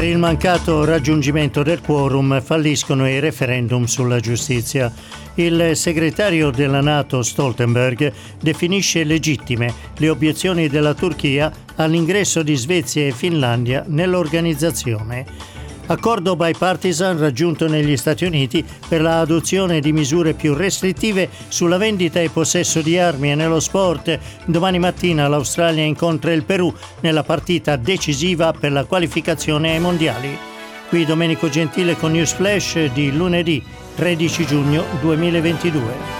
Per il mancato raggiungimento del quorum falliscono i referendum sulla giustizia. Il segretario della Nato Stoltenberg definisce legittime le obiezioni della Turchia all'ingresso di Svezia e Finlandia nell'organizzazione. Accordo bipartisan raggiunto negli Stati Uniti per l'adozione di misure più restrittive sulla vendita e possesso di armi e nello sport. Domani mattina l'Australia incontra il Perù nella partita decisiva per la qualificazione ai mondiali. Qui Domenico Gentile con News Flash di lunedì 13 giugno 2022.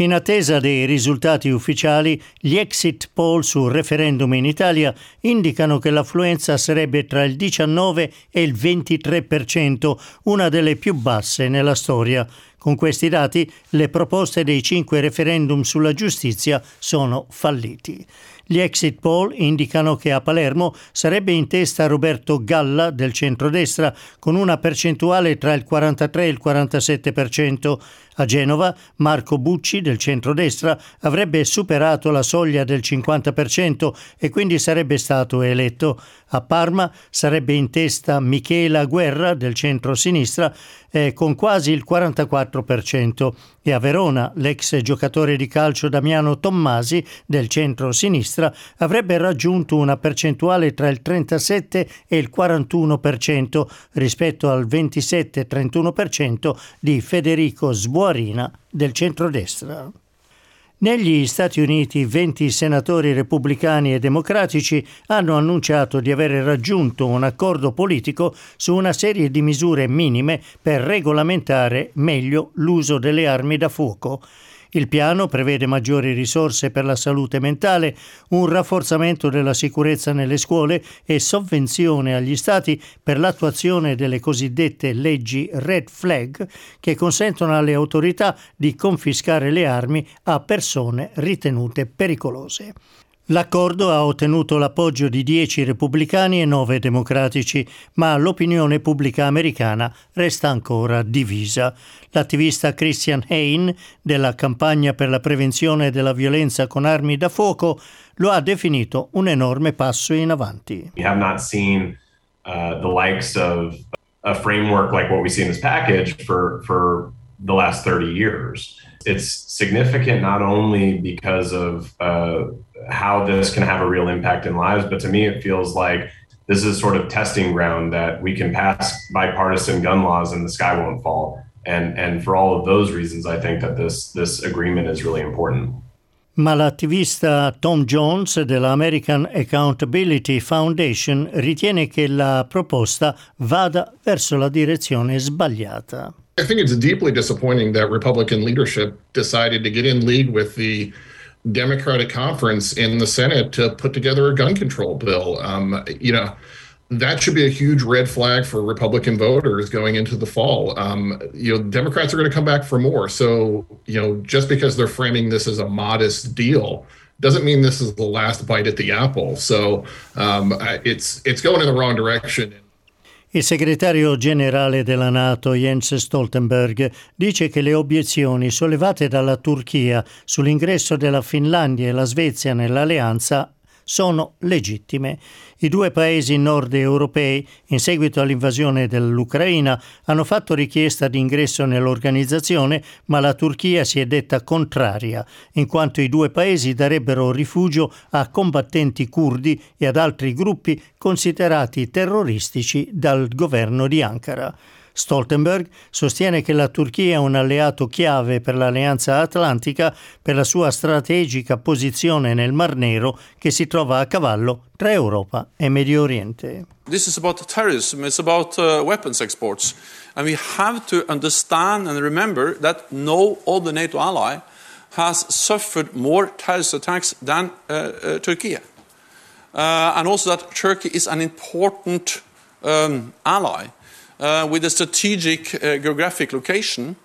In attesa dei risultati ufficiali, gli exit poll sul referendum in Italia indicano che l'affluenza sarebbe tra il 19 e il 23%, una delle più basse nella storia. Con questi dati, le proposte dei cinque referendum sulla giustizia sono falliti. Gli exit poll indicano che a Palermo sarebbe in testa Roberto Galla del centrodestra con una percentuale tra il 43 e il 47%. A Genova Marco Bucci del centrodestra avrebbe superato la soglia del 50% e quindi sarebbe stato eletto. A Parma sarebbe in testa Michela Guerra del centro-sinistra eh, con quasi il 44% e a Verona l'ex giocatore di calcio Damiano Tommasi del centro-sinistra avrebbe raggiunto una percentuale tra il 37 e il 41% rispetto al 27-31% di Federico Sbuarina del centrodestra. Negli Stati Uniti 20 senatori repubblicani e democratici hanno annunciato di aver raggiunto un accordo politico su una serie di misure minime per regolamentare meglio l'uso delle armi da fuoco. Il piano prevede maggiori risorse per la salute mentale, un rafforzamento della sicurezza nelle scuole e sovvenzione agli Stati per l'attuazione delle cosiddette leggi Red Flag che consentono alle autorità di confiscare le armi a persone ritenute pericolose. L'accordo ha ottenuto l'appoggio di 10 repubblicani e 9 democratici, ma l'opinione pubblica americana resta ancora divisa. L'attivista Christian Hain, della campagna per la prevenzione della violenza con armi da fuoco, lo ha definito un enorme passo in avanti. We have not seen uh, the likes of a framework like what we see in this package for, for the last 30 years. It's significant not only because of uh, how this can have a real impact in lives. But to me, it feels like this is sort of testing ground that we can pass bipartisan gun laws and the sky won't fall. And and for all of those reasons, I think that this this agreement is really important. Ma l'attivista Tom Jones della American Accountability Foundation ritiene che la proposta vada verso la direzione sbagliata. I think it's deeply disappointing that Republican leadership decided to get in league with the Democratic conference in the Senate to put together a gun control bill. Um, you know, that should be a huge red flag for Republican voters going into the fall. Um, you know, Democrats are going to come back for more. So, you know, just because they're framing this as a modest deal doesn't mean this is the last bite at the apple. So, um, it's it's going in the wrong direction. Il segretario generale della Nato Jens Stoltenberg dice che le obiezioni sollevate dalla Turchia sull'ingresso della Finlandia e la Svezia nell'alleanza sono legittime. I due paesi nord europei, in seguito all'invasione dell'Ucraina, hanno fatto richiesta di ingresso nell'organizzazione, ma la Turchia si è detta contraria, in quanto i due paesi darebbero rifugio a combattenti curdi e ad altri gruppi considerati terroristici dal governo di Ankara. Stoltenberg sostiene che la Turchia è un alleato chiave per l'Alleanza Atlantica per la sua strategica posizione nel Mar Nero che si trova a cavallo tra Europa e Medio Oriente. This is about terrorism, it's about uh, weapons exports. And we have to understand and remember that no other NATO ally has suffered more terrorist attacks than uh, uh, Turkey. Uh, and also that Turkey is an important um, ally with a strategic uh, geographic location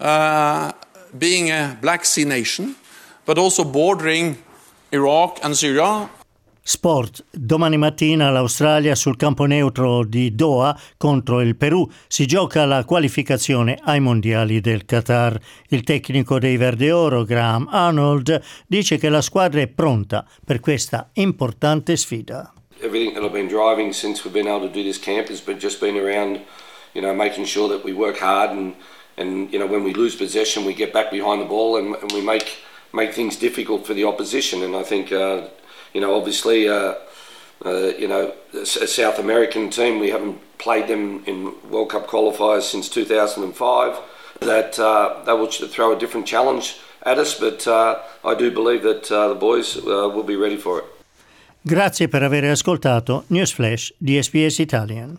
uh, being a Black Sea nation, but also bordering Iraq and Syria. Sport. Domani mattina l'Australia sul campo neutro di Doha contro il Perù si gioca la qualificazione ai mondiali del Qatar. Il tecnico dei Verde Oro, Graham Arnold, dice che la squadra è pronta per questa importante sfida. Everything that I've been driving since we've been able to do this camp has been just been around, you know, making sure that we work hard and and you know when we lose possession we get back behind the ball and, and we make make things difficult for the opposition. And I think. Uh, you know, obviously, uh, uh, you know, a South American team, we haven't played them in World Cup qualifiers since 2005. That uh, they will throw a different challenge at us, but uh, I do believe that uh, the boys will be ready for it. Grazie per aver ascoltato News Flash di SBS Italian.